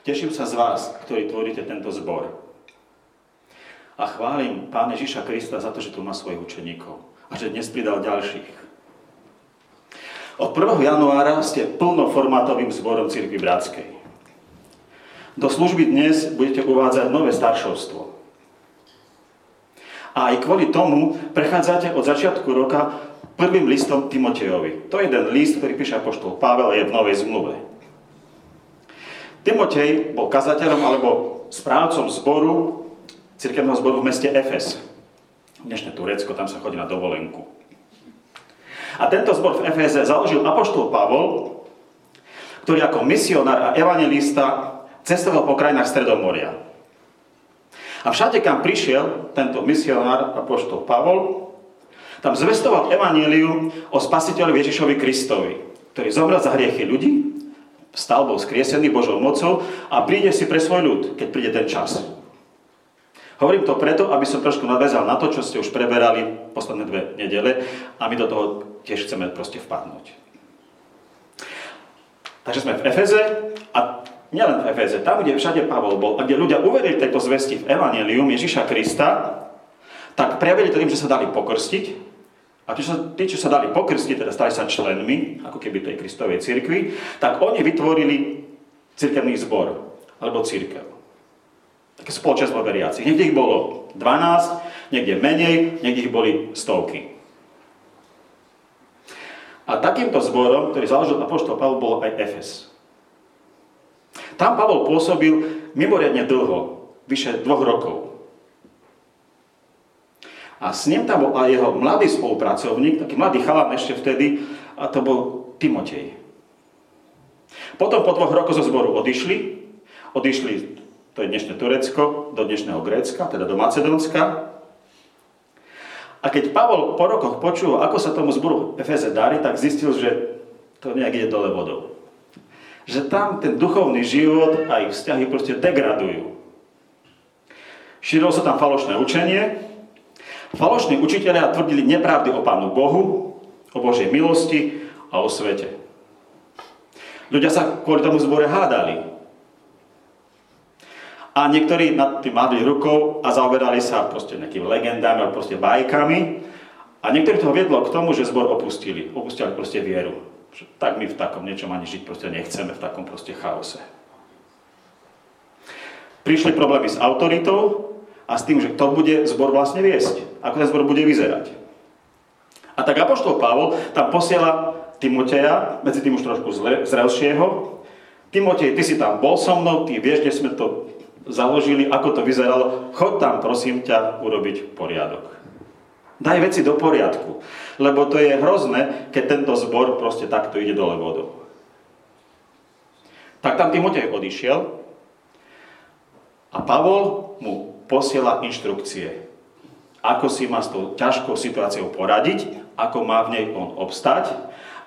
Teším sa z vás, ktorí tvoríte tento zbor. A chválim Pána Ježiša Krista za to, že tu má svojich učeníkov a že dnes pridal ďalších. Od 1. januára ste plnoformátovým zborom Cirkvi Bratskej. Do služby dnes budete uvádzať nové staršovstvo. A aj kvôli tomu prechádzate od začiatku roka prvým listom Timotejovi. To je jeden list, ktorý píše apoštol Pavel, je v Novej zmluve. Timotej bol kazateľom alebo správcom zboru, cirkevného zboru v meste Efes. Dnešné Turecko, tam sa chodí na dovolenku. A tento zbor v Efeze založil apoštol Pavol, ktorý ako misionár a evangelista cestoval po krajinách Stredomoria. A všade, kam prišiel tento misionár, apoštol Pavol, tam zvestoval evaníliu o spasiteľovi Ježišovi Kristovi, ktorý zomrel za hriechy ľudí Vstal, bol skriesený Božou mocou a príde si pre svoj ľud, keď príde ten čas. Hovorím to preto, aby som trošku nadväzal na to, čo ste už preberali posledné dve nedele a my do toho tiež chceme proste vpadnúť. Takže sme v Efeze a nielen v Efeze, tam, kde všade Pavol bol a kde ľudia uverili tejto zvesti v Evangelium Ježiša Krista, tak prejavili to tým, že sa dali pokrstiť a čo, tí, čo sa dali pokrstiť, teda stali sa členmi, ako keby tej Kristovej cirkvi, tak oni vytvorili cirkevný zbor, alebo cirkev. Také spoločenstvo veriacich. Niekde ich bolo 12, niekde menej, niekde ich boli stovky. A takýmto zborom, ktorý založil Apoštol Pavol, bol aj Efes. Tam Pavol pôsobil mimoriadne dlho, vyše dvoch rokov. A s ním tam bol aj jeho mladý spolupracovník, taký mladý chalan ešte vtedy, a to bol Timotej. Potom po dvoch rokoch zo zboru odišli, odišli, to je dnešné Turecko, do dnešného Grécka, teda do Macedónska. A keď Pavol po rokoch počul, ako sa tomu zboru Efeze darí, tak zistil, že to nejak ide dole vodou. Že tam ten duchovný život a ich vzťahy proste degradujú. Šírilo sa tam falošné učenie, Falošní učiteľia tvrdili nepravdy o Pánu Bohu, o Božej milosti a o svete. Ľudia sa kvôli tomu zbore hádali. A niektorí nad tým mali rukou a zaoberali sa proste nejakými legendami alebo proste bajkami. A niektorí to viedlo k tomu, že zbor opustili. Opustili proste vieru. Tak my v takom niečom ani žiť proste nechceme, v takom proste chaose. Prišli problémy s autoritou, a s tým, že kto bude zbor vlastne viesť, ako ten zbor bude vyzerať. A tak Apoštol Pavol tam posiela Timoteja, medzi tým už trošku zrelšieho. Timotej, ty si tam bol so mnou, ty vieš, kde sme to založili, ako to vyzeralo. Chod tam, prosím ťa, urobiť poriadok. Daj veci do poriadku, lebo to je hrozné, keď tento zbor proste takto ide dole vodou. Tak tam Timotej odišiel a Pavol mu posiela inštrukcie, ako si má s tou ťažkou situáciou poradiť, ako má v nej on obstať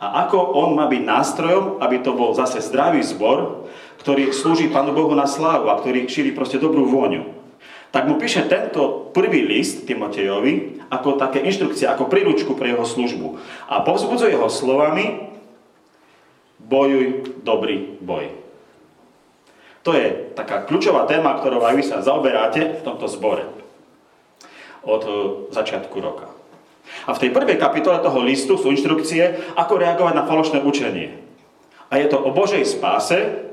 a ako on má byť nástrojom, aby to bol zase zdravý zbor, ktorý slúži Pánu Bohu na slávu a ktorý šíri proste dobrú vôňu. Tak mu píše tento prvý list Timotejovi ako také inštrukcie, ako príručku pre jeho službu. A povzbudzuje ho slovami bojuj dobrý boj. To je taká kľúčová téma, ktorou aj vy sa zaoberáte v tomto zbore od e, začiatku roka. A v tej prvej kapitole toho listu sú inštrukcie, ako reagovať na falošné učenie. A je to o Božej spáse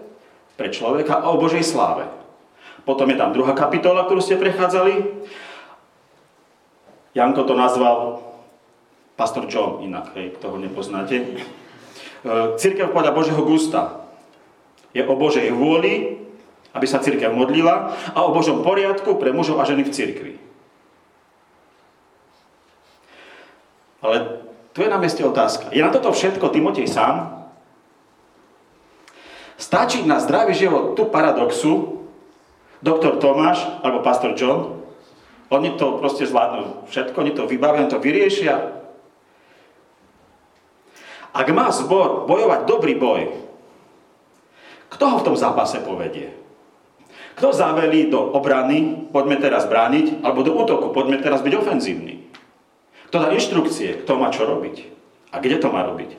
pre človeka a o Božej sláve. Potom je tam druhá kapitola, ktorú ste prechádzali. Janko to nazval pastor John, inak, hej, toho nepoznáte. E, církev podľa Božieho gusta. Je o Božej vôli, aby sa církev modlila a o Božom poriadku pre mužov a ženy v církvi. Ale tu je na mieste otázka. Je na toto všetko Timotej sám? Stačí na zdravý život tu paradoxu doktor Tomáš alebo pastor John? Oni to proste zvládnu všetko, oni to vybavia, to vyriešia. Ak má zbor bojovať dobrý boj, kto ho v tom zápase povedie? Kto zavelí do obrany, poďme teraz brániť, alebo do útoku, poďme teraz byť ofenzívni? Kto dá inštrukcie, kto má čo robiť? A kde to má robiť?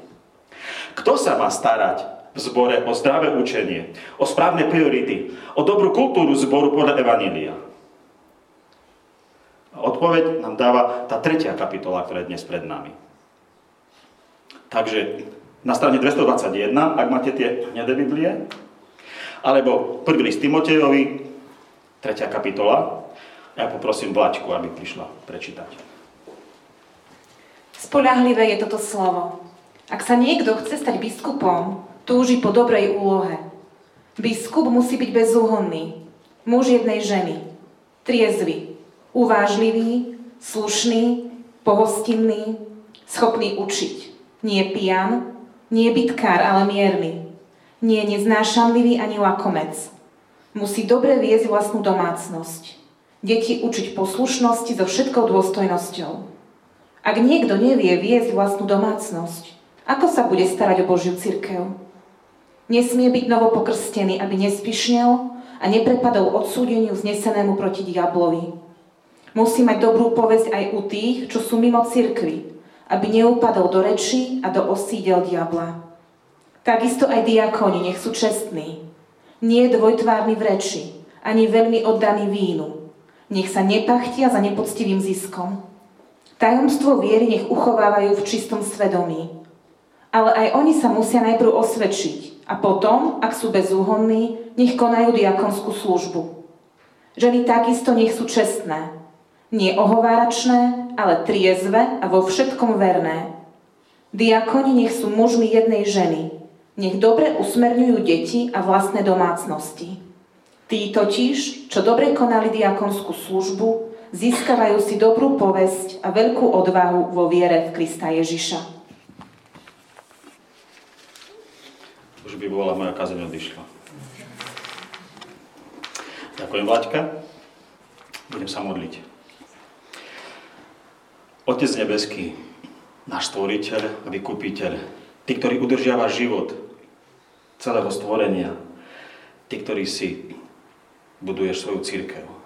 Kto sa má starať v zbore o zdravé učenie, o správne priority, o dobrú kultúru zboru podľa Evanília. Odpoveď nám dáva tá tretia kapitola, ktorá je dnes pred nami. Takže na strane 221, ak máte tie hnedé Biblie, alebo prvý list Timotejovi, tretia kapitola. Ja poprosím Vlaďku, aby prišla prečítať. Spolahlivé je toto slovo. Ak sa niekto chce stať biskupom, túži po dobrej úlohe. Biskup musí byť bezúhonný, muž jednej ženy, triezvy, uvážlivý, slušný, pohostinný, schopný učiť. Nie pijan, nie bytkár, ale mierny. Nie neznášanlivý ani lakomec. Musí dobre viesť vlastnú domácnosť. Deti učiť poslušnosti so všetkou dôstojnosťou. Ak niekto nevie viesť vlastnú domácnosť, ako sa bude starať o Božiu církev? Nesmie byť novo pokrstený, aby nespišnel a neprepadol odsúdeniu znesenému proti diablovi. Musí mať dobrú povesť aj u tých, čo sú mimo církvy, aby neupadol do rečí a do osídel diabla. Takisto aj diakoni nech sú čestní. Nie dvojtvárni v reči, ani veľmi oddaní vínu. Nech sa nepachtia za nepoctivým ziskom. Tajomstvo viery nech uchovávajú v čistom svedomí, ale aj oni sa musia najprv osvedčiť a potom, ak sú bezúhonní, nech konajú diakonskú službu. Ženy takisto nech sú čestné, nie ale triezve a vo všetkom verné. Diakoni nech sú mužmi jednej ženy, nech dobre usmerňujú deti a vlastné domácnosti. Tí totiž, čo dobre konali diakonskú službu, získavajú si dobrú povesť a veľkú odvahu vo viere v Krista Ježiša. už by bola moja kazeň odišla. Ďakujem, Vlaďka. Budem sa modliť. Otec nebeský, náš stvoriteľ a vykupiteľ, ty, ktorý udržiava život celého stvorenia, ty, ktorý si buduješ svoju církev.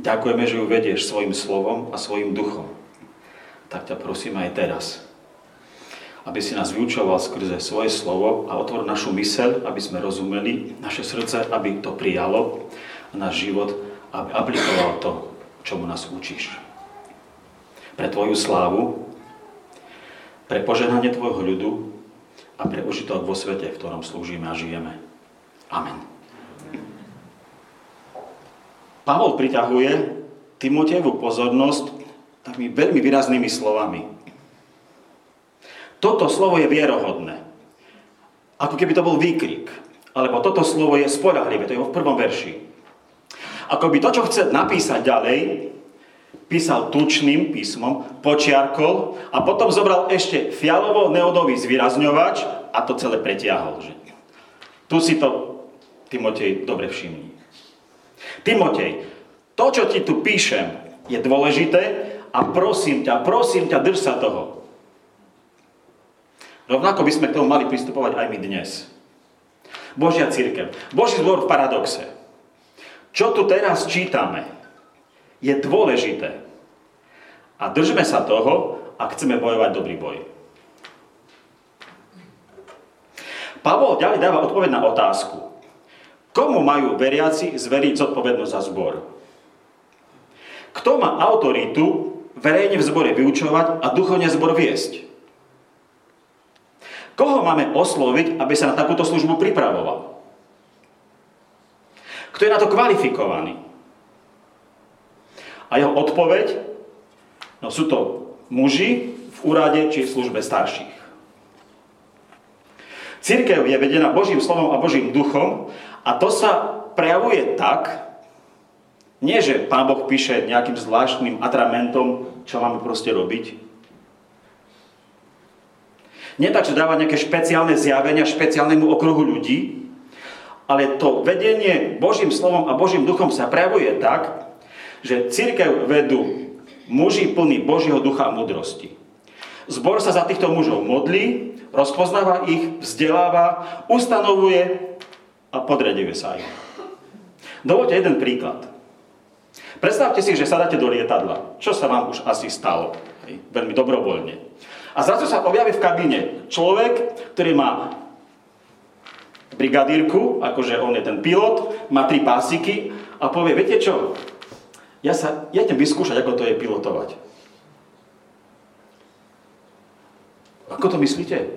Ďakujeme, že ju vedieš svojim slovom a svojim duchom. Tak ťa prosím aj teraz, aby si nás vyučoval skrze svoje slovo a otvor našu myseľ, aby sme rozumeli, naše srdce, aby to prijalo a náš život, aby aplikoval to, čomu nás učíš. Pre Tvoju slávu, pre požehnanie Tvojho ľudu a pre užitok vo svete, v ktorom slúžime a žijeme. Amen. Pavol priťahuje Timotejevu pozornosť takými veľmi výraznými slovami. Toto slovo je vierohodné. Ako keby to bol výkrik. Alebo toto slovo je spolahlivé, to je v prvom verši. Ako by to, čo chce napísať ďalej, písal tučným písmom, počiarkol a potom zobral ešte fialovo-neodový zvýrazňovač a to celé pretiahol. Že? Tu si to, Timotej, dobre všimni. Timotej, to, čo ti tu píšem, je dôležité a prosím ťa, prosím ťa, drž sa toho. Rovnako by sme k tomu mali pristupovať aj my dnes. Božia církev. Boží zbor v paradoxe. Čo tu teraz čítame, je dôležité. A držme sa toho, ak chceme bojovať dobrý boj. Pavol ďalej dáva odpoveď na otázku. Komu majú veriaci zveriť zodpovednosť za zbor? Kto má autoritu verejne v zbore vyučovať a duchovne zbor viesť? Koho máme osloviť, aby sa na takúto službu pripravoval? Kto je na to kvalifikovaný? A jeho odpoveď? No sú to muži v úrade či v službe starších. Církev je vedená Božím slovom a Božím duchom a to sa prejavuje tak, nie že Pán Boh píše nejakým zvláštnym atramentom, čo máme proste robiť, nie tak, že dáva nejaké špeciálne zjavenia špeciálnemu okruhu ľudí, ale to vedenie Božím slovom a Božím duchom sa prejavuje tak, že církev vedú muži plní Božieho ducha a múdrosti. Zbor sa za týchto mužov modlí, rozpoznáva ich, vzdeláva, ustanovuje a podreduje sa im. Dovolte jeden príklad. Predstavte si, že sadáte do lietadla, čo sa vám už asi stalo, veľmi dobrovoľne. A zrazu sa objaví v kabíne človek, ktorý má brigadírku, akože on je ten pilot, má tri pásiky a povie, viete čo, ja, sa, ja idem vyskúšať, ako to je pilotovať. Ako to myslíte?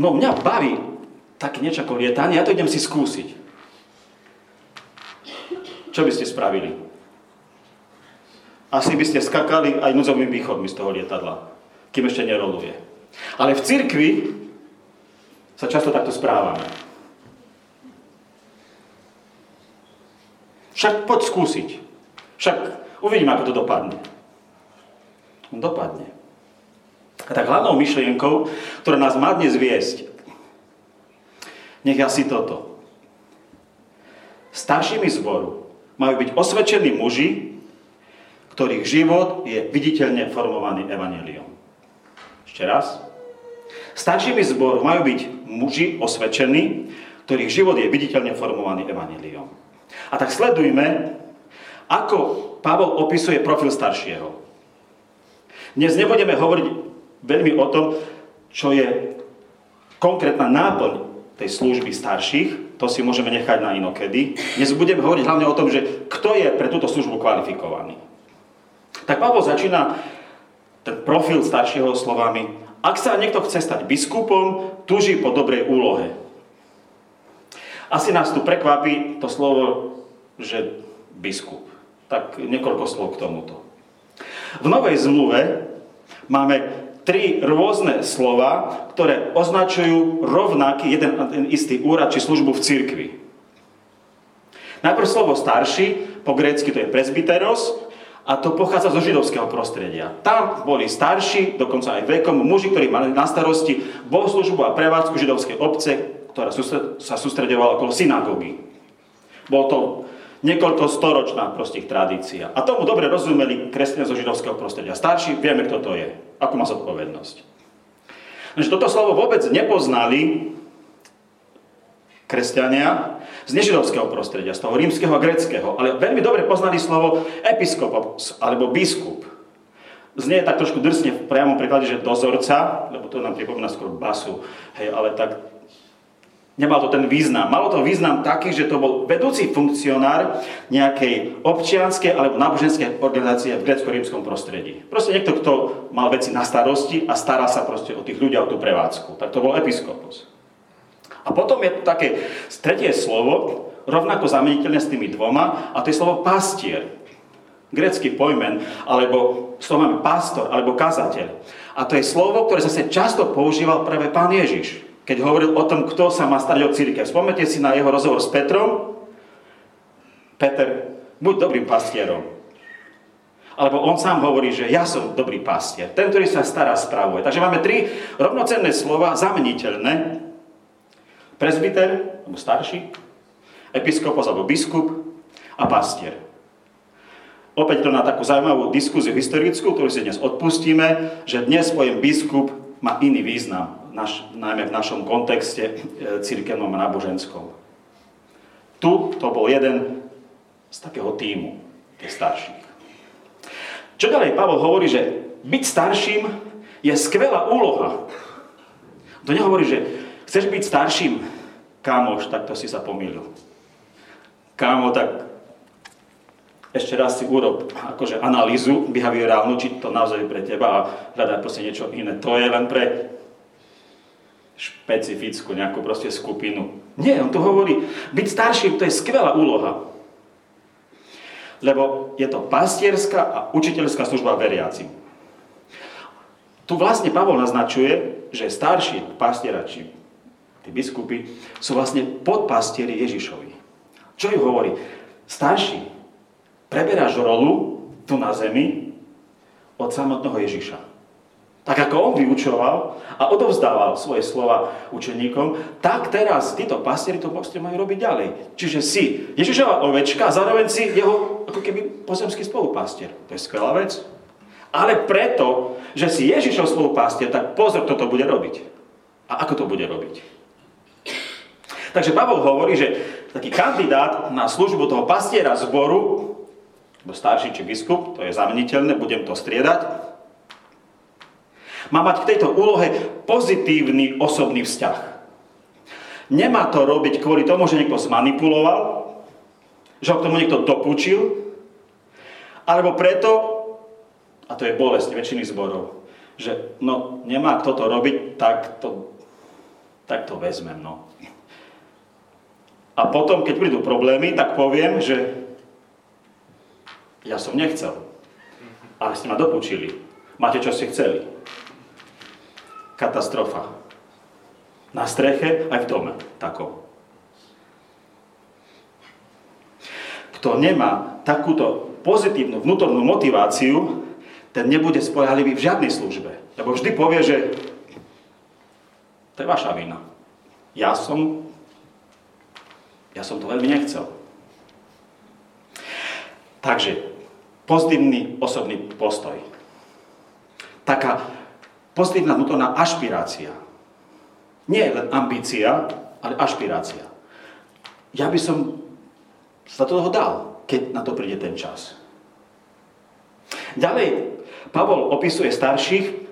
No mňa baví také niečo ako lietanie, ja to idem si skúsiť. Čo by ste spravili? Asi by ste skakali aj núdzovým východmi z toho lietadla, kým ešte neroluje. Ale v cirkvi sa často takto správame. Však poď skúsiť. Však uvidím, ako to dopadne. Dopadne. A tak hlavnou myšlienkou, ktorá nás má dnes viesť, nech asi toto. Staršími zboru majú byť osvedčení muži, ktorých život je viditeľne formovaný evaneliom. Ešte raz. Staršími zboru majú byť muži osvedčení, ktorých život je viditeľne formovaný evaneliom. A tak sledujme, ako Pavol opisuje profil staršieho. Dnes nebudeme hovoriť veľmi o tom, čo je konkrétna náplň tej služby starších, to si môžeme nechať na inokedy. Dnes budeme hovoriť hlavne o tom, že kto je pre túto službu kvalifikovaný. Tak Pavol začína ten profil staršieho slovami, ak sa niekto chce stať biskupom, tuží po dobrej úlohe. Asi nás tu prekvapí to slovo, že biskup. Tak niekoľko slov k tomuto. V Novej zmluve máme tri rôzne slova, ktoré označujú rovnaký jeden ten istý úrad či službu v cirkvi. Najprv slovo starší, po grécky to je presbyteros, a to pochádza zo židovského prostredia. Tam boli starší, dokonca aj vekom, muži, ktorí mali na starosti bohoslužbu a prevádzku židovskej obce, ktorá sa sústredovala okolo synagógy. Bol to niekoľko storočná prostých tradícia. A tomu dobre rozumeli kresťania zo židovského prostredia. Starší, vieme, kto to je. Akú má zodpovednosť. Takže toto slovo vôbec nepoznali kresťania z nežidovského prostredia, z toho rímskeho a greckého, ale veľmi dobre poznali slovo episkop alebo biskup. Znie tak trošku drsne v priamom preklade, že dozorca, lebo to nám pripomína skôr basu, hej, ale tak Nemal to ten význam. Malo to význam taký, že to bol vedúci funkcionár nejakej občianskej alebo náboženskej organizácie v grecko-rímskom prostredí. Proste niekto, kto mal veci na starosti a stará sa proste o tých ľudí o tú prevádzku. Tak to bol episkopus. A potom je tu také tretie slovo, rovnako zameniteľné s tými dvoma, a to je slovo pastier. Grecký pojmen, alebo slovo máme pastor, alebo kazateľ. A to je slovo, ktoré zase často používal práve pán Ježiš keď hovoril o tom, kto sa má starať o církev. Spomnite si na jeho rozhovor s Petrom. Peter, buď dobrým pastierom. Alebo on sám hovorí, že ja som dobrý pastier, ten, ktorý sa stará, spravuje. Takže máme tri rovnocenné slova, zameniteľné. Prezbiter, alebo starší, episkopos alebo biskup a pastier. Opäť to na takú zaujímavú diskuziu historickú, ktorú si dnes odpustíme, že dnes pojem biskup má iný význam naš, najmä v našom kontexte e, církevnom a náboženskom. Tu to bol jeden z takého týmu, tých starších. Čo ďalej Pavol hovorí, že byť starším je skvelá úloha. To nehovorí, že chceš byť starším, kámoš, tak to si sa pomýlil. Kámo, tak ešte raz si urob akože analýzu behaviorálnu, či to naozaj pre teba a hľadaj proste niečo iné. To je len pre špecifickú nejakú proste skupinu. Nie, on tu hovorí, byť starším to je skvelá úloha. Lebo je to pastierská a učiteľská služba veriacim. Tu vlastne Pavol naznačuje, že starší pastiera, či tí biskupy, sú vlastne podpastieri Ježišovi. Čo ju hovorí? Starší, preberáš rolu tu na zemi od samotného Ježiša. Tak ako on vyučoval a odovzdával svoje slova učeníkom, tak teraz títo pastieri to proste majú robiť ďalej. Čiže si Ježišova ovečka a zároveň si jeho ako keby pozemský spolupastier. To je skvelá vec. Ale preto, že si Ježišov spolupastier, tak pozor, kto to bude robiť. A ako to bude robiť. Takže Pavol hovorí, že taký kandidát na službu toho pastiera zboru, starší či biskup, to je zameniteľné, budem to striedať, má mať k tejto úlohe pozitívny osobný vzťah. Nemá to robiť kvôli tomu, že niekto zmanipuloval, že ho k tomu niekto dopúčil, alebo preto, a to je bolesť väčšiny zborov, že no, nemá kto to robiť, tak to, tak to vezmem. No. A potom, keď prídu problémy, tak poviem, že ja som nechcel, ale ste ma dopúčili. Máte, čo ste chceli. Katastrofa. Na streche aj v dome. Takom. Kto nemá takúto pozitívnu vnútornú motiváciu, ten nebude spojahlivý v žiadnej službe. Lebo vždy povie, že to je vaša vina. Ja som, ja som to veľmi nechcel. Takže, pozitívny osobný postoj. Taká pozitívna vnútorná ašpirácia nie len ambícia, ale ašpirácia. Ja by som sa toho dal, keď na to príde ten čas. Ďalej, Pavol opisuje starších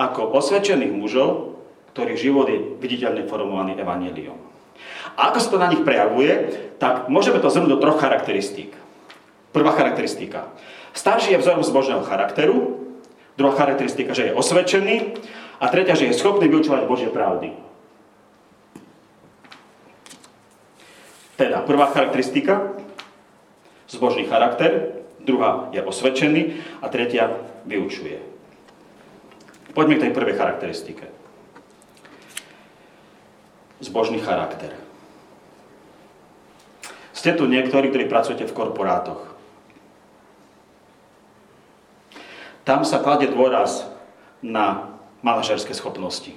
ako osvedčených mužov, ktorých život je viditeľne formovaný evaníliom. A ako sa to na nich prejavuje, tak môžeme to zhrnúť do troch charakteristík. Prvá charakteristika. Starší je vzorom zbožného charakteru, druhá charakteristika, že je osvedčený a tretia, že je schopný vyučovať Božie pravdy. Teda prvá charakteristika, zbožný charakter, druhá je osvedčený a tretia vyučuje. Poďme k tej prvej charakteristike. Zbožný charakter. Ste tu niektorí, ktorí pracujete v korporátoch. Tam sa kladie dôraz na manažerské schopnosti.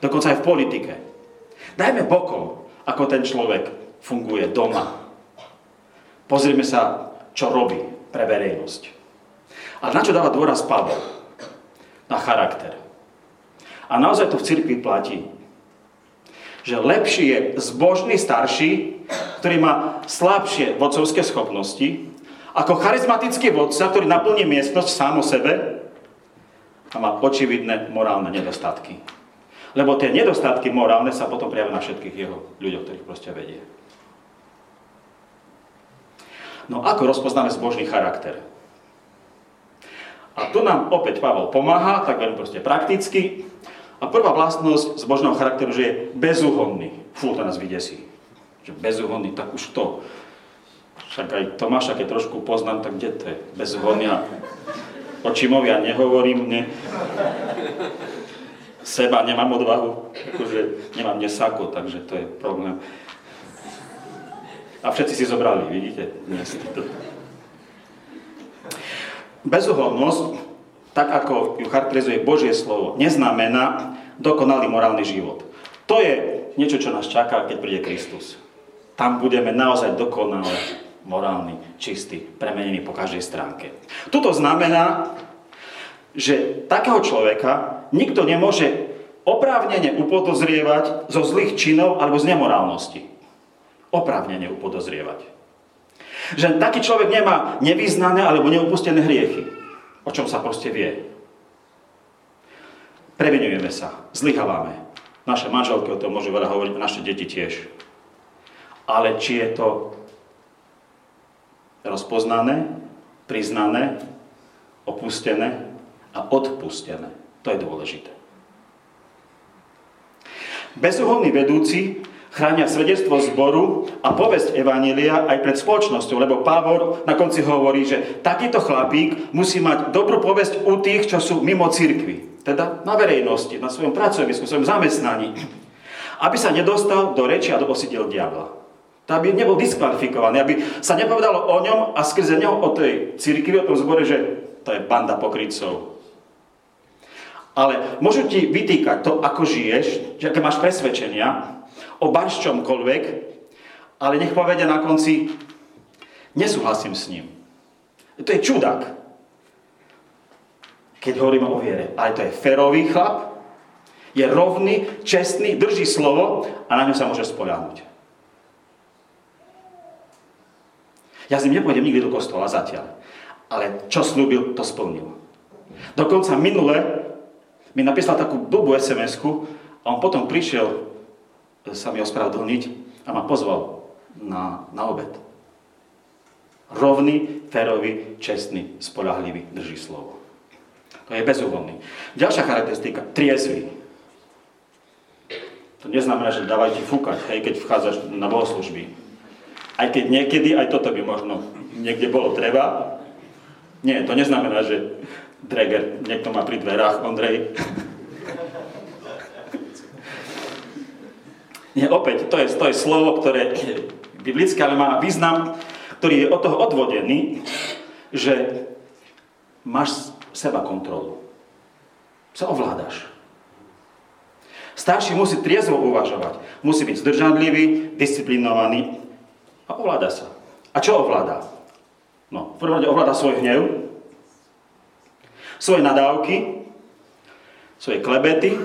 Dokonca aj v politike. Dajme bokom, ako ten človek funguje doma. Pozrime sa, čo robí pre verejnosť. Ale na čo dáva dôraz Pavel? Na charakter. A naozaj to v cirkvi platí. Že lepší je zbožný starší, ktorý má slabšie vodcovské schopnosti, ako charizmatický vodca, ktorý naplní miestnosť sám o sebe a má očividné morálne nedostatky. Lebo tie nedostatky morálne sa potom prejavia na všetkých jeho ľuďoch, ktorých proste vedie. No ako rozpoznáme zbožný charakter? A tu nám opäť Pavel pomáha, tak veľmi proste prakticky. A prvá vlastnosť zbožného charakteru, že je bezúhonný. Fú, to nás vydesí. Že bezúhonný, tak už to. Však aj Tomáša, keď trošku poznám, tak kde to je? Bezúhonný a o Čimovi ja nehovorím, ne. Seba nemám odvahu, akože nemám nesako, takže to je problém. A všetci si zobrali, vidíte? Dnes Bezuhodnosť, tak ako ju charakterizuje Božie slovo, neznamená dokonalý morálny život. To je niečo, čo nás čaká, keď príde Kristus. Tam budeme naozaj dokonale morálny, čistý, premenený po každej stránke. Toto znamená, že takého človeka nikto nemôže oprávnene upodozrievať zo zlých činov alebo z nemorálnosti oprávnene upodozrievať. Že taký človek nemá nevyznané alebo neupustené hriechy, o čom sa proste vie. Previnujeme sa, zlyhávame. Naše manželky o tom môžu veľa hovoriť, naše deti tiež. Ale či je to rozpoznané, priznané, opustené a odpustené, to je dôležité. Bezúhodný vedúci chránia svedectvo zboru a povesť Evanília aj pred spoločnosťou, lebo Pavor na konci hovorí, že takýto chlapík musí mať dobrú povesť u tých, čo sú mimo cirkvi, teda na verejnosti, na svojom pracovisku, svojom zamestnaní, aby sa nedostal do reči a do osidiel diabla. Aby nebol diskvalifikovaný, aby sa nepovedalo o ňom a skrze neho o tej cirkvi, o tom zbore, že to je banda pokrytcov. Ale môžu ti vytýkať to, ako žiješ, aké máš presvedčenia, o čomkoľvek, ale nech povedia na konci, nesúhlasím s ním. To je čudák, keď hovoríme o viere. Ale to je ferový chlap, je rovný, čestný, drží slovo a na ňo sa môže spoľahnúť. Ja s ním nepôjdem nikdy do kostola zatiaľ. Ale čo slúbil, to splnil. Dokonca minule mi napísal takú blbú sms a on potom prišiel sa mi ospravedlniť a ma pozval na, na obed. Rovný, férový, čestný, spolahlivý, drží slovo. To je bezúvodný. Ďalšia charakteristika, triezvy. To neznamená, že dávaj ti fúkať, hej, keď vchádzaš na bohoslužby. Aj keď niekedy, aj toto by možno niekde bolo treba. Nie, to neznamená, že Dreger, niekto má pri dverách, Ondrej. Nie, opäť, to je, to je slovo, ktoré je biblické, ale má význam, ktorý je od toho odvodený, že máš seba kontrolu. Sa ovládaš. Starší musí triezvo uvažovať. Musí byť zdržanlivý, disciplinovaný a ovláda sa. A čo ovláda? No, v prvom rade ovláda svoj hnev, svoje nadávky, svoje klebety,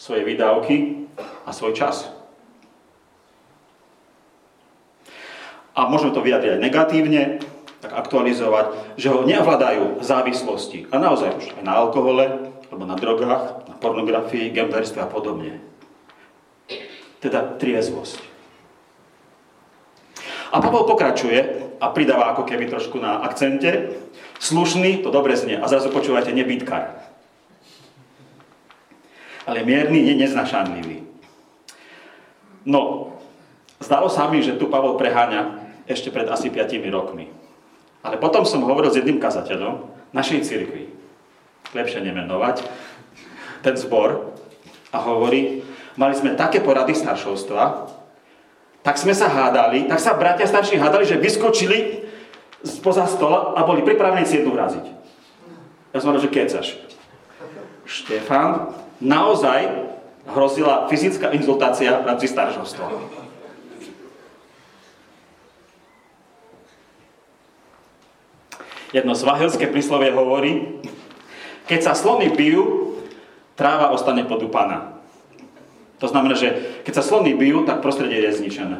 svoje vydávky a svoj čas. A môžeme to vyjadriť aj negatívne, tak aktualizovať, že ho neovládajú závislosti. A naozaj už aj na alkohole, alebo na drogách, na pornografii, gamblerstve a podobne. Teda triezvosť. A Pavol pokračuje a pridáva ako keby trošku na akcente. Slušný, to dobre znie. A zrazu počúvajte, nebytkar. Ale mierny, je neznašanlivý. No, zdalo sa mi, že tu Pavol preháňa ešte pred asi 5 rokmi. Ale potom som hovoril s jedným kazateľom našej cirkvi, lepšie nemenovať, ten zbor a hovorí, mali sme také porady staršovstva, tak sme sa hádali, tak sa bratia starší hádali, že vyskočili spoza stola a boli pripravení si jednu vraziť. Ja som hovoril, že kecaš. Štefan, naozaj hrozila fyzická inzultácia v rámci staršovstva. Jedno svahelské príslovie hovorí, keď sa slony bijú, tráva ostane podúpaná. To znamená, že keď sa slony bijú, tak prostredie je zničené.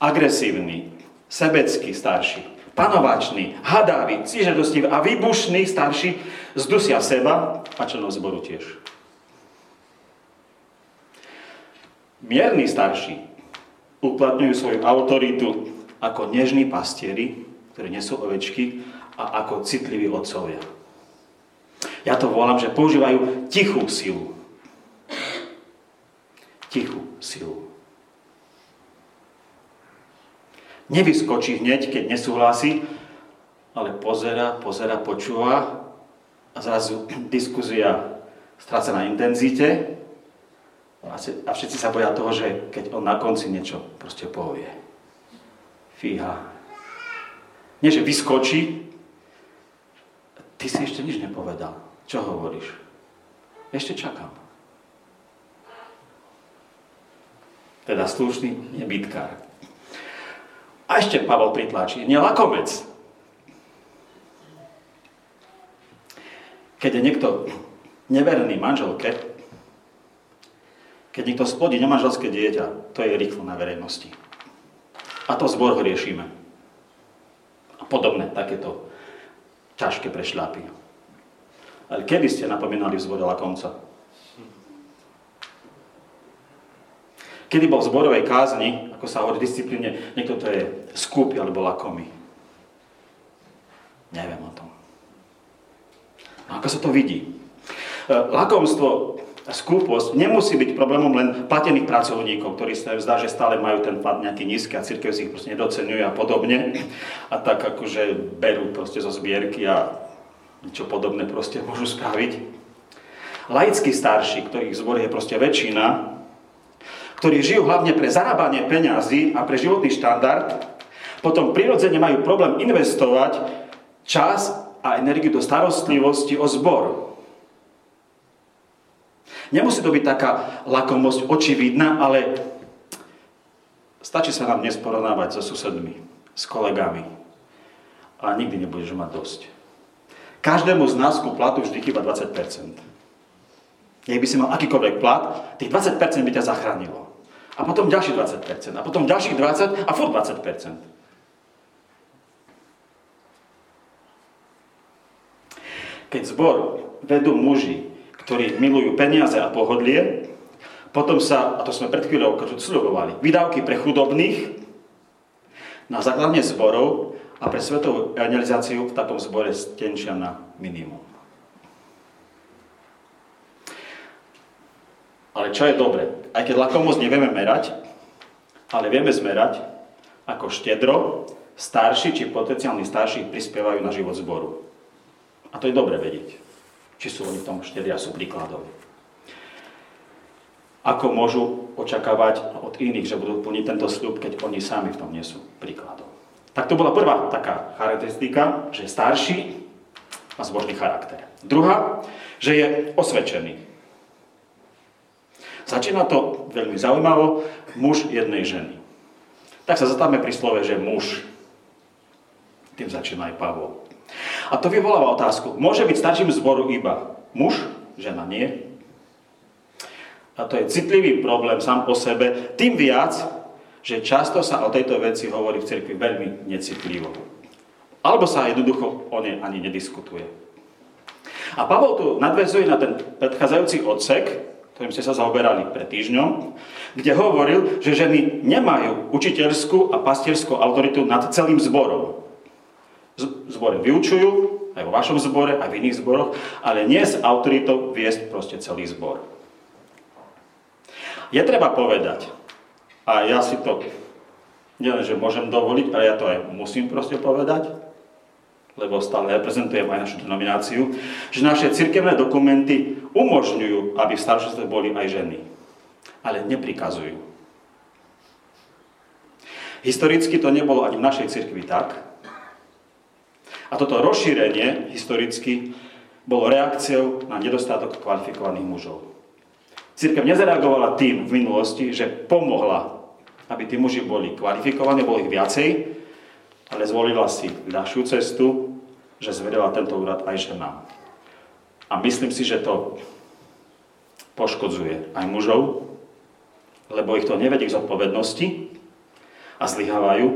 Agresívny, sebecký starší, panovačný, hadavý, cížadostivý a výbušný starší zdusia seba a členov zboru tiež. Mierni starší uplatňujú svoju autoritu ako nežní pastieri, ktorí nesú ovečky, a ako citliví otcovia. Ja to volám, že používajú tichú silu. Tichú silu. Nevyskočí hneď, keď nesúhlasí, ale pozera, pozera, počúva a zrazu diskuzia stráca na intenzite a všetci sa boja toho, že keď on na konci niečo proste povie fíha. Nie, že vyskočí, ty si ešte nič nepovedal. Čo hovoríš? Ešte čakám. Teda slušný nebytkár. A ešte Pavel pritlačí, nelakomec. Keď je niekto neverný manželke, keď niekto splodí nemanželské dieťa, to je rýchlo na verejnosti. A to zbor ho riešime. A podobné takéto ťažké prešľapy. Ale kedy ste napomínali v zbore Lakomca? Kedy bol v zborovej kázni, ako sa hovorí disciplíne, niekto to je skúpy alebo lakomý. Neviem o tom. No ako sa to vidí? E, lakomstvo skúposť nemusí byť problémom len platených pracovníkov, ktorí sa zdá, že stále majú ten plat nejaký nízky a církev si ich proste nedocenuje a podobne. A tak akože berú proste zo zbierky a niečo podobné proste môžu spraviť. Laickí starší, ktorých zbor je proste väčšina, ktorí žijú hlavne pre zarábanie peňazí a pre životný štandard, potom prirodzene majú problém investovať čas a energiu do starostlivosti o zbor. Nemusí to byť taká lakomosť očividná, ale stačí sa nám dnes so susedmi, s kolegami. A nikdy nebudeš mať dosť. Každému z nás ku platu vždy chýba 20%. Nech by si mal akýkoľvek plat, tých 20% by ťa zachránilo. A potom ďalších 20%. A potom ďalších 20% a furt 20%. Keď zbor vedú muži, ktorí milujú peniaze a pohodlie. Potom sa, a to sme pred chvíľou sľubovali, výdavky pre chudobných na základne zborov a pre svetovú evangelizáciu v takom zbore stenčia na minimum. Ale čo je dobre? Aj keď lakomosť nevieme merať, ale vieme zmerať, ako štedro starší či potenciálni starší prispievajú na život zboru. A to je dobre vedieť, či sú oni v tom štedri a sú príkladoví. Ako môžu očakávať od iných, že budú plniť tento sľub, keď oni sami v tom nie sú príkladom. Tak to bola prvá taká charakteristika, že je starší a zbožný charakter. Druhá, že je osvedčený. Začína to veľmi zaujímavo, muž jednej ženy. Tak sa zatáme pri slove, že muž. Tým začína aj Pavol. A to vyvoláva otázku, môže byť starším zboru iba muž, žena nie? A to je citlivý problém sám o sebe, tým viac, že často sa o tejto veci hovorí v cirkvi veľmi necitlivo. Alebo sa jednoducho o nej ani nediskutuje. A Pavol tu nadvezuje na ten predchádzajúci odsek, ktorým ste sa zaoberali pred týždňom, kde hovoril, že ženy nemajú učiteľskú a pastierskú autoritu nad celým zborom. Zbory vyučujú, aj vo vašom zbore, aj v iných zboroch, ale nie s autoritou viesť proste celý zbor. Je treba povedať, a ja si to nielen, že môžem dovoliť, ale ja to aj musím proste povedať, lebo stále reprezentujem aj našu denomináciu, že naše cirkevné dokumenty umožňujú, aby v staršostve boli aj ženy, ale neprikazujú. Historicky to nebolo ani v našej cirkvi tak. A toto rozšírenie historicky bolo reakciou na nedostatok kvalifikovaných mužov. Cirkev nezareagovala tým v minulosti, že pomohla, aby tí muži boli kvalifikovaní, boli ich viacej, ale zvolila si ľahšiu cestu, že zvedela tento úrad aj ženám. A myslím si, že to poškodzuje aj mužov, lebo ich to nevedie k zodpovednosti a zlyhávajú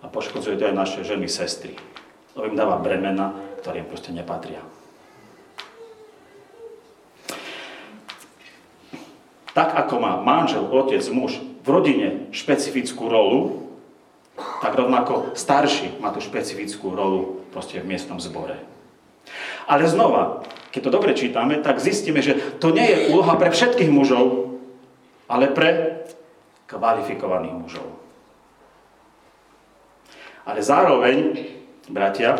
a poškodzuje to aj naše ženy, sestry. Lebo im dáva bremena, ktoré im proste nepatria. Tak ako má manžel, otec, muž v rodine špecifickú rolu, tak rovnako starší má tú špecifickú rolu proste v miestnom zbore. Ale znova, keď to dobre čítame, tak zistíme, že to nie je úloha pre všetkých mužov, ale pre kvalifikovaných mužov. Ale zároveň, bratia,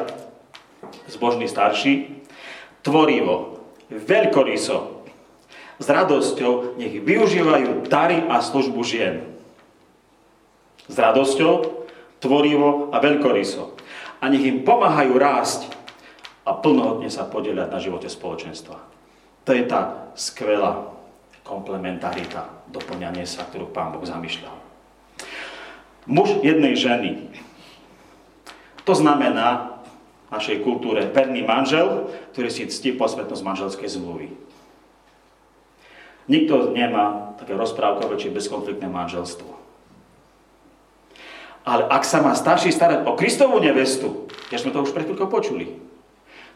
zbožní starší, tvorivo, veľkoryso, s radosťou nech využívajú dary a službu žien. S radosťou, tvorivo a veľkoryso. A nech im pomáhajú rásť a plnohodne sa podieľať na živote spoločenstva. To je tá skvelá komplementarita, doplňanie sa, ktorú Pán Boh zamýšľal. Muž jednej ženy. To znamená v našej kultúre verný manžel, ktorý si ctí posvetnosť manželskej zmluvy. Nikto nemá také rozprávkové či bezkonfliktné manželstvo. Ale ak sa má starší starať o Kristovú nevestu, ja sme to už pred chvíľkou počuli,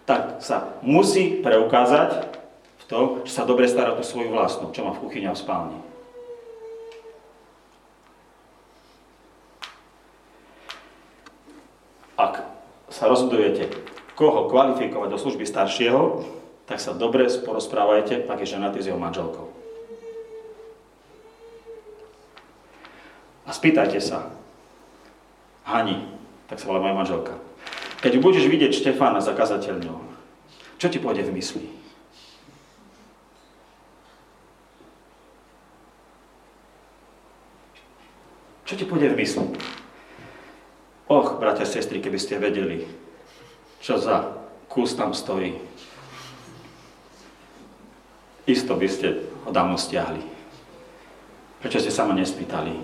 tak sa musí preukázať v tom, že sa dobre stará o svoju vlastnú, čo má v kuchyni a v spálni. Ak sa rozhodujete, koho kvalifikovať do služby staršieho, tak sa dobre porozprávajte, ak je ženatý s jeho manželkou. A spýtajte sa, Hani, tak sa volá moja manželka, keď budeš vidieť Štefána za kazateľňou, čo ti pôjde v mysli? Čo ti pôjde v mysli? Och, bratia sestry, keby ste vedeli, čo za kus tam stojí. Isto by ste ho dávno stiahli. Prečo ste sa ma nespýtali?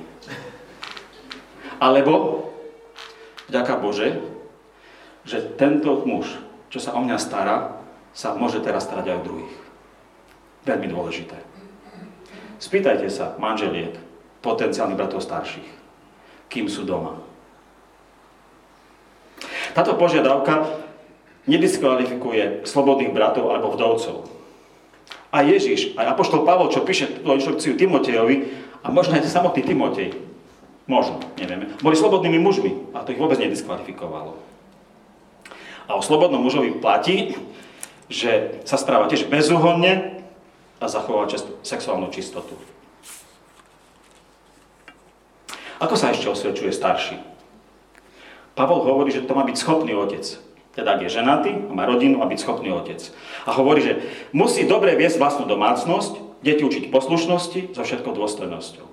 Alebo, vďaka Bože, že tento muž, čo sa o mňa stará, sa môže teraz starať aj o druhých. Veľmi dôležité. Spýtajte sa manželiek, potenciálnych bratov starších, kým sú doma. Táto požiadavka nediskvalifikuje slobodných bratov alebo vdovcov. A Ježiš, aj Apoštol Pavol, čo píše tú inštrukciu Timotejovi, a možno aj samotný Timotej, možno, nevieme, boli slobodnými mužmi a to ich vôbec nediskvalifikovalo. A o slobodnom mužovi platí, že sa správa tiež bezúhonne a zachová čest, sexuálnu čistotu. Ako sa ešte osvedčuje starší? Pavol hovorí, že to má byť schopný otec. Teda ak je ženatý, má rodinu, má byť schopný otec. A hovorí, že musí dobre viesť vlastnú domácnosť, deti učiť poslušnosti so všetkou dôstojnosťou.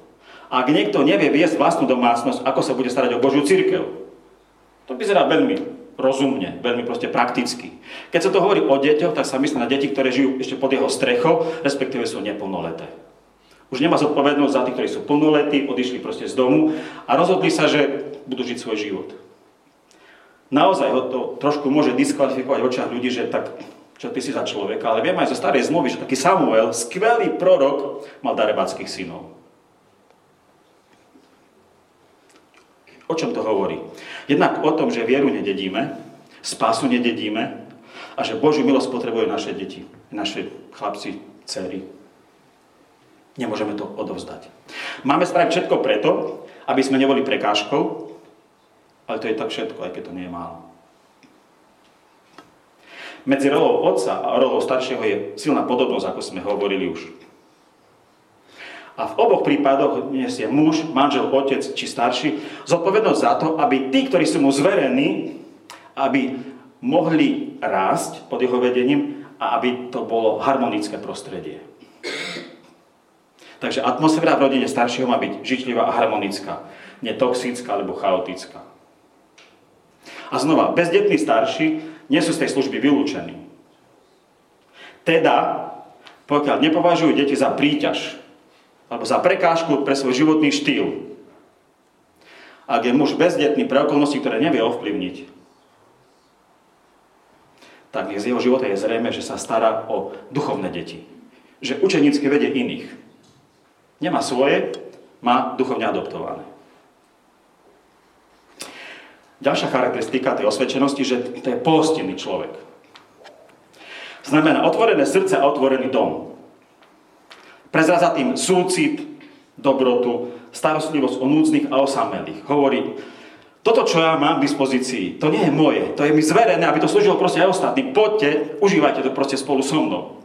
Ak niekto nevie viesť vlastnú domácnosť, ako sa bude starať o Božiu církev, to vyzerá veľmi rozumne, veľmi proste prakticky. Keď sa to hovorí o deťoch, tak sa myslí na deti, ktoré žijú ešte pod jeho strechou, respektíve sú neplnoleté. Už nemá zodpovednosť za tých, ktorí sú plnoletí, odišli proste z domu a rozhodli sa, že budú žiť svoj život. Naozaj ho to trošku môže diskvalifikovať v očiach ľudí, že tak čo ty si za človeka, ale viem aj zo starej zmluvy, že taký Samuel, skvelý prorok, mal darebáckých synov. O čom to hovorí? Jednak o tom, že vieru nededíme, spásu nededíme a že Božiu milosť potrebujú naše deti, naše chlapci, dcery. Nemôžeme to odovzdať. Máme spraviť všetko preto, aby sme neboli prekážkou, ale to je tak všetko, aj keď to nie je málo. Medzi rolou otca a rolou staršieho je silná podobnosť, ako sme hovorili už. A v oboch prípadoch nesie muž, manžel, otec či starší zodpovednosť za to, aby tí, ktorí sú mu zverení, aby mohli rásť pod jeho vedením a aby to bolo harmonické prostredie. Takže atmosféra v rodine staršieho má byť žičlivá a harmonická, netoxická alebo chaotická. A znova, bezdetní starší nie sú z tej služby vylúčení. Teda, pokiaľ nepovažujú deti za príťaž, alebo za prekážku pre svoj životný štýl, ak je muž bezdetný pre okolnosti, ktoré nevie ovplyvniť, tak z jeho života je zrejme, že sa stará o duchovné deti. Že učenícky vedie iných. Nemá svoje, má duchovne adoptované. Ďalšia charakteristika tej osvedčenosti, že to je pohostinný človek. Znamená otvorené srdce a otvorený dom. Prezradza tým súcit, dobrotu, starostlivosť o núdznych a osamelých. Hovorí, toto, čo ja mám k dispozícii, to nie je moje, to je mi zverené, aby to slúžilo proste aj ostatní. Poďte, užívajte to proste spolu so mnou.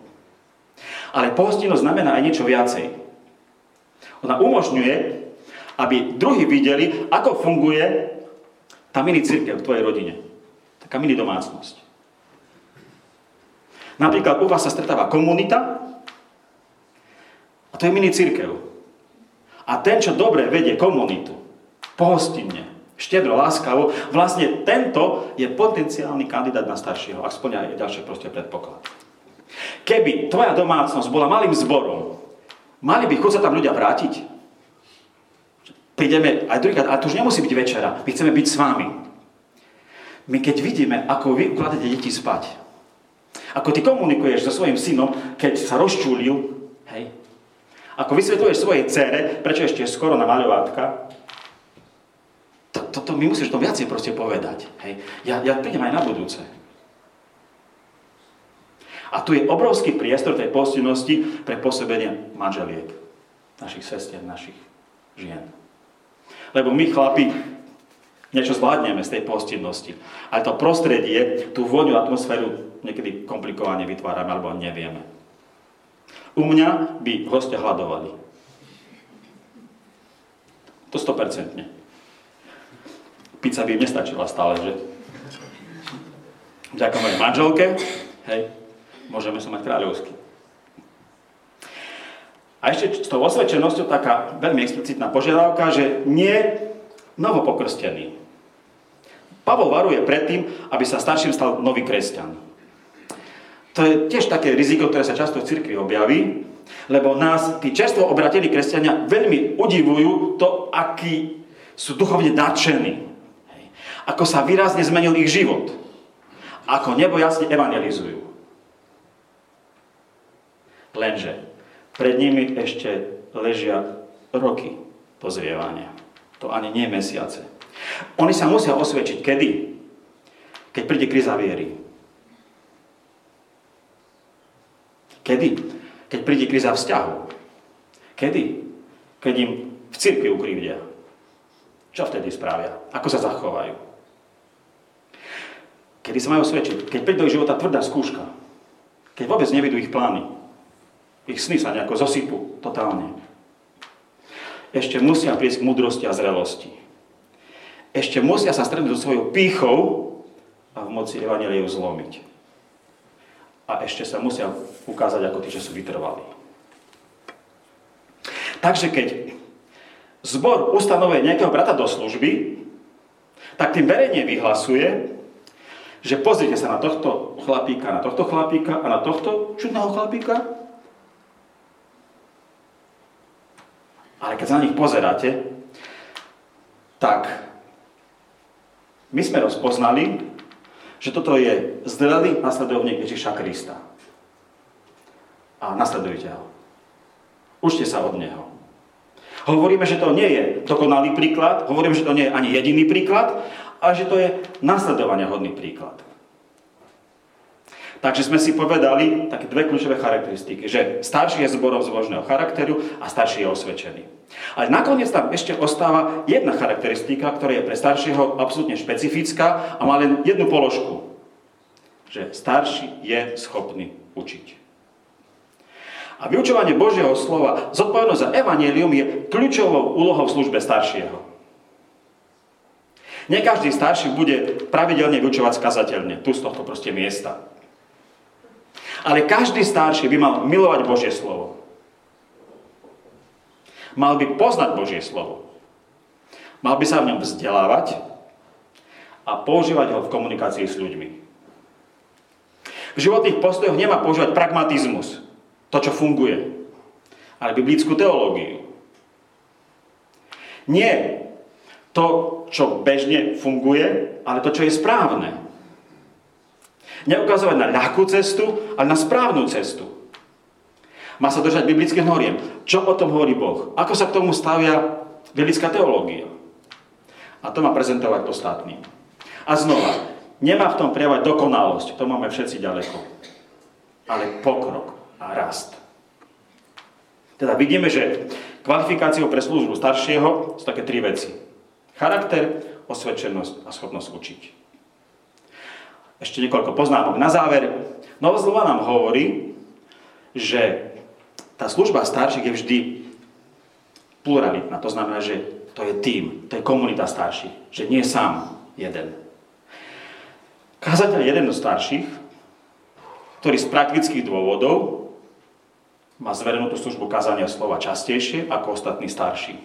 Ale pohostinnosť znamená aj niečo viacej. Ona umožňuje, aby druhí videli, ako funguje tá mini církev v tvojej rodine. Taká mini domácnosť. Napríklad u vás sa stretáva komunita to je mini církev. A ten, čo dobre vedie komunitu, pohostinne, štedro, láskavo, vlastne tento je potenciálny kandidát na staršieho, ak splňa aj ďalšie proste predpoklady. Keby tvoja domácnosť bola malým zborom, mali by chuť sa tam ľudia vrátiť? prídeme aj druhýkrát, ale to už nemusí byť večera, my chceme byť s vami. My keď vidíme, ako vy ukladáte deti spať, ako ty komunikuješ so svojím synom, keď sa rozčúlil, hej, ako vysvetľuješ svojej cére, prečo ešte je skoro na maľovátka, toto to, my musíš to viacej proste povedať. Hej. Ja, ja prídem aj na budúce. A tu je obrovský priestor tej postinnosti pre pôsobenie manželiek, našich sestier, našich žien. Lebo my chlapi niečo zvládneme z tej postinnosti. Ale to prostredie, tú vôňu atmosféru niekedy komplikovane vytvárame, alebo nevieme. U mňa by hostia hľadovali. To 100%. Pizza by im nestačila stále, že? Vďaka mojej manželke, hej, môžeme sa mať kráľovský. A ešte s tou osvedčenosťou taká veľmi explicitná požiadavka, že nie novopokrstený. Pavol varuje predtým, aby sa starším stal nový kresťan. To je tiež také riziko, ktoré sa často v cirkvi objaví, lebo nás tí čerstvo obratení kresťania veľmi udivujú to, akí sú duchovne nadšení. Ako sa výrazne zmenil ich život. Ako nebo jasne evangelizujú. Lenže pred nimi ešte ležia roky pozrievania. To ani nie mesiace. Oni sa musia osvedčiť kedy? Keď príde kriza viery. Kedy? keď príde kríza vzťahu. Kedy? Keď im v cirkvi ukrivdia. Čo vtedy spravia? Ako sa zachovajú? Kedy sa majú svedčiť? Keď príde do ich života tvrdá skúška. Keď vôbec nevidú ich plány. Ich sny sa nejako zosypú totálne. Ešte musia prísť k múdrosti a zrelosti. Ešte musia sa stretnúť so svojou pýchou a v moci Evangeliu zlomiť. A ešte sa musia ukázať ako tí, čo sú vytrvali. Takže keď zbor ustanovuje nejakého brata do služby, tak tým verejne vyhlasuje, že pozrite sa na tohto chlapíka, na tohto chlapíka a na tohto čudného chlapíka. Ale keď sa na nich pozeráte, tak my sme rozpoznali, že toto je zrelý nasledovník Ježiša Krista. A nasledujte ho. Učte sa od neho. Hovoríme, že to nie je dokonalý príklad, hovoríme, že to nie je ani jediný príklad, ale že to je nasledovania hodný príklad. Takže sme si povedali také dve kľúčové charakteristiky, že starší je zborov zložného charakteru a starší je osvedčený. Ale nakoniec tam ešte ostáva jedna charakteristika, ktorá je pre staršieho absolútne špecifická a má len jednu položku. Že starší je schopný učiť. A vyučovanie Božieho slova, zodpovednosť za evanelium je kľúčovou úlohou v službe staršieho. Nie každý starší bude pravidelne vyučovať skazateľne, tu z tohto proste miesta. Ale každý starší by mal milovať Božie slovo. Mal by poznať Božie slovo. Mal by sa v ňom vzdelávať a používať ho v komunikácii s ľuďmi. V životných postojoch nemá používať pragmatizmus, to, čo funguje, ale biblickú teológiu. Nie to, čo bežne funguje, ale to, čo je správne. Neukazovať na ľahkú cestu, ale na správnu cestu. Má sa držať biblických noriem. Čo o tom hovorí Boh? Ako sa k tomu stavia biblická teológia? A to má prezentovať ostatným. A znova, nemá v tom prejavať dokonalosť, to máme všetci ďaleko. Ale pokrok a rast. Teda vidíme, že kvalifikáciou pre službu staršieho sú také tri veci. Charakter, osvedčenosť a schopnosť učiť. Ešte niekoľko poznámok na záver. Nová zlova nám hovorí, že tá služba starších je vždy pluralitná. To znamená, že to je tým, to je komunita starších, že nie sám jeden. Kázateľ je jeden zo starších, ktorý z praktických dôvodov má zverenú tú službu kázania slova častejšie ako ostatní starší.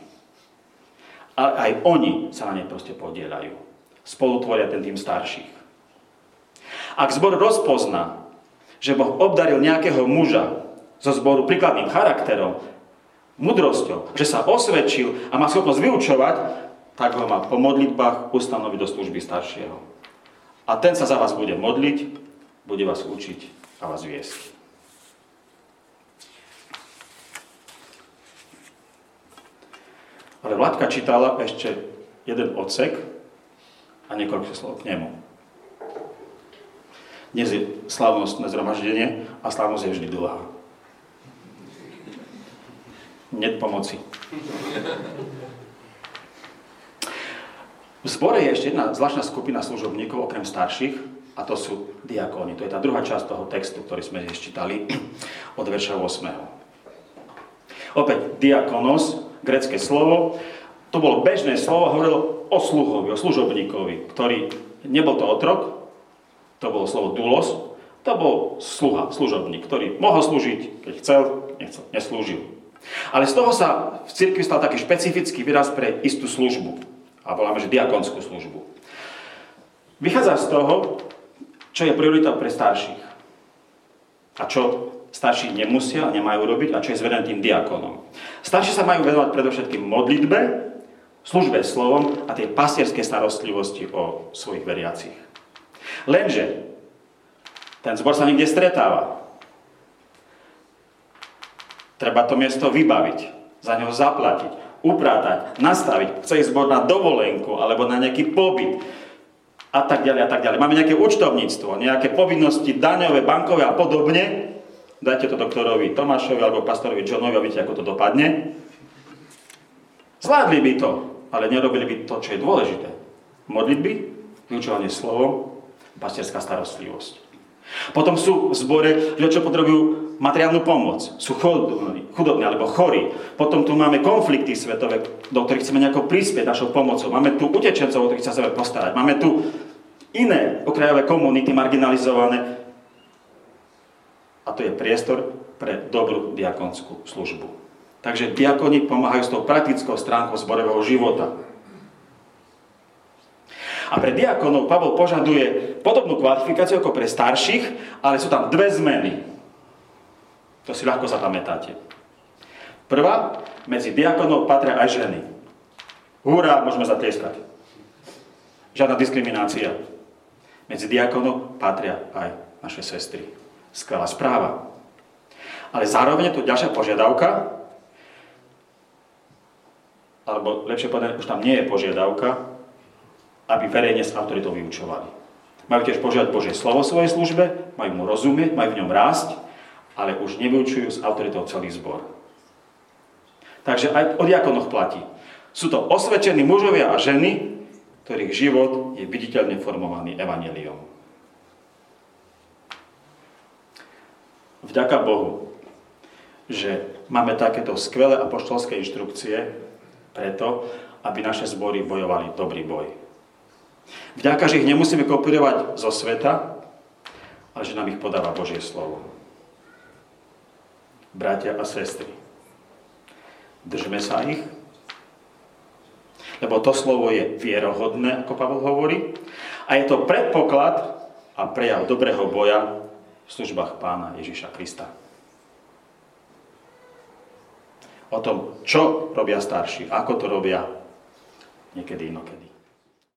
Ale aj oni sa na nej proste podielajú. Spolu tvoria ten tým starších. Ak zbor rozpozná, že Boh obdaril nejakého muža zo zboru príkladným charakterom, mudrosťou, že sa osvedčil a má schopnosť vyučovať, tak ho má po modlitbách ustanoviť do služby staršieho. A ten sa za vás bude modliť, bude vás učiť a vás viesť. Ale Vládka čítala ešte jeden odsek a niekoľko slov k nemu. Dnes je slavnostné zhromaždenie a slavnosť je vždy dlhá. Net pomoci. V zbore je ešte jedna zvláštna skupina služobníkov, okrem starších, a to sú diakóni. To je tá druhá časť toho textu, ktorý sme dnes čítali od verša 8. Opäť diakonos, grecké slovo, to bolo bežné slovo, hovorilo o sluhovi, o služobníkovi, ktorý nebol to otrok, to bolo slovo dulos, to bol sluha, služobník, ktorý mohol slúžiť, keď chcel, nechcel, neslúžil. Ale z toho sa v cirkvi stal taký špecifický výraz pre istú službu. A voláme, že diakonskú službu. Vychádza z toho, čo je priorita pre starších. A čo starší nemusia a nemajú robiť a čo je zvedené tým diakonom. Starší sa majú venovať predovšetkým modlitbe, službe slovom a tej pastierskej starostlivosti o svojich veriacich. Lenže ten zbor sa niekde stretáva. Treba to miesto vybaviť, za neho zaplatiť, upratať, nastaviť, chce ísť zbor na dovolenku alebo na nejaký pobyt a tak ďalej a tak ďalej. Máme nejaké účtovníctvo, nejaké povinnosti daňové, bankové a podobne dajte to doktorovi Tomášovi alebo pastorovi Johnovi a vidíte, ako to dopadne. Zvládli by to, ale nerobili by to, čo je dôležité. Modlitby, vyučovanie slovom, pastierská starostlivosť. Potom sú v zbore ľudia, čo potrebujú materiálnu pomoc. Sú chudobní, alebo chorí. Potom tu máme konflikty svetové, do ktorých chceme nejako prispieť našou pomocou. Máme tu utečencov, o ktorých sa chceme postarať. Máme tu iné okrajové komunity marginalizované. A to je priestor pre dobrú diakonskú službu. Takže diakoni pomáhajú s tou praktickou stránkou zborového života. A pre diakonov Pavol požaduje podobnú kvalifikáciu ako pre starších, ale sú tam dve zmeny. To si ľahko zapamätáte. Prvá, medzi diakonov patria aj ženy. Hurá, môžeme zatlieskať. Žiadna diskriminácia. Medzi diakonov patria aj naše sestry. Skvelá správa. Ale zároveň je tu ďalšia požiadavka, alebo lepšie povedané, už tam nie je požiadavka, aby verejne s autoritou vyučovali. Majú tiež požiadať Božie slovo v svojej službe, majú mu rozumieť, majú v ňom rásť, ale už nevyučujú s autoritou celý zbor. Takže aj o diakonoch platí. Sú to osvedčení mužovia a ženy, ktorých život je viditeľne formovaný evaneliom. Vďaka Bohu, že máme takéto skvelé apoštolské inštrukcie preto, aby naše zbory bojovali dobrý boj. Vďaka, že ich nemusíme kopírovať zo sveta, ale že nám ich podáva Božie slovo. Bratia a sestry, držme sa ich, lebo to slovo je vierohodné, ako Pavel hovorí, a je to predpoklad a prejav dobrého boja v službách pána Ježiša Krista. O tom, čo robia starší, ako to robia, niekedy inokedy.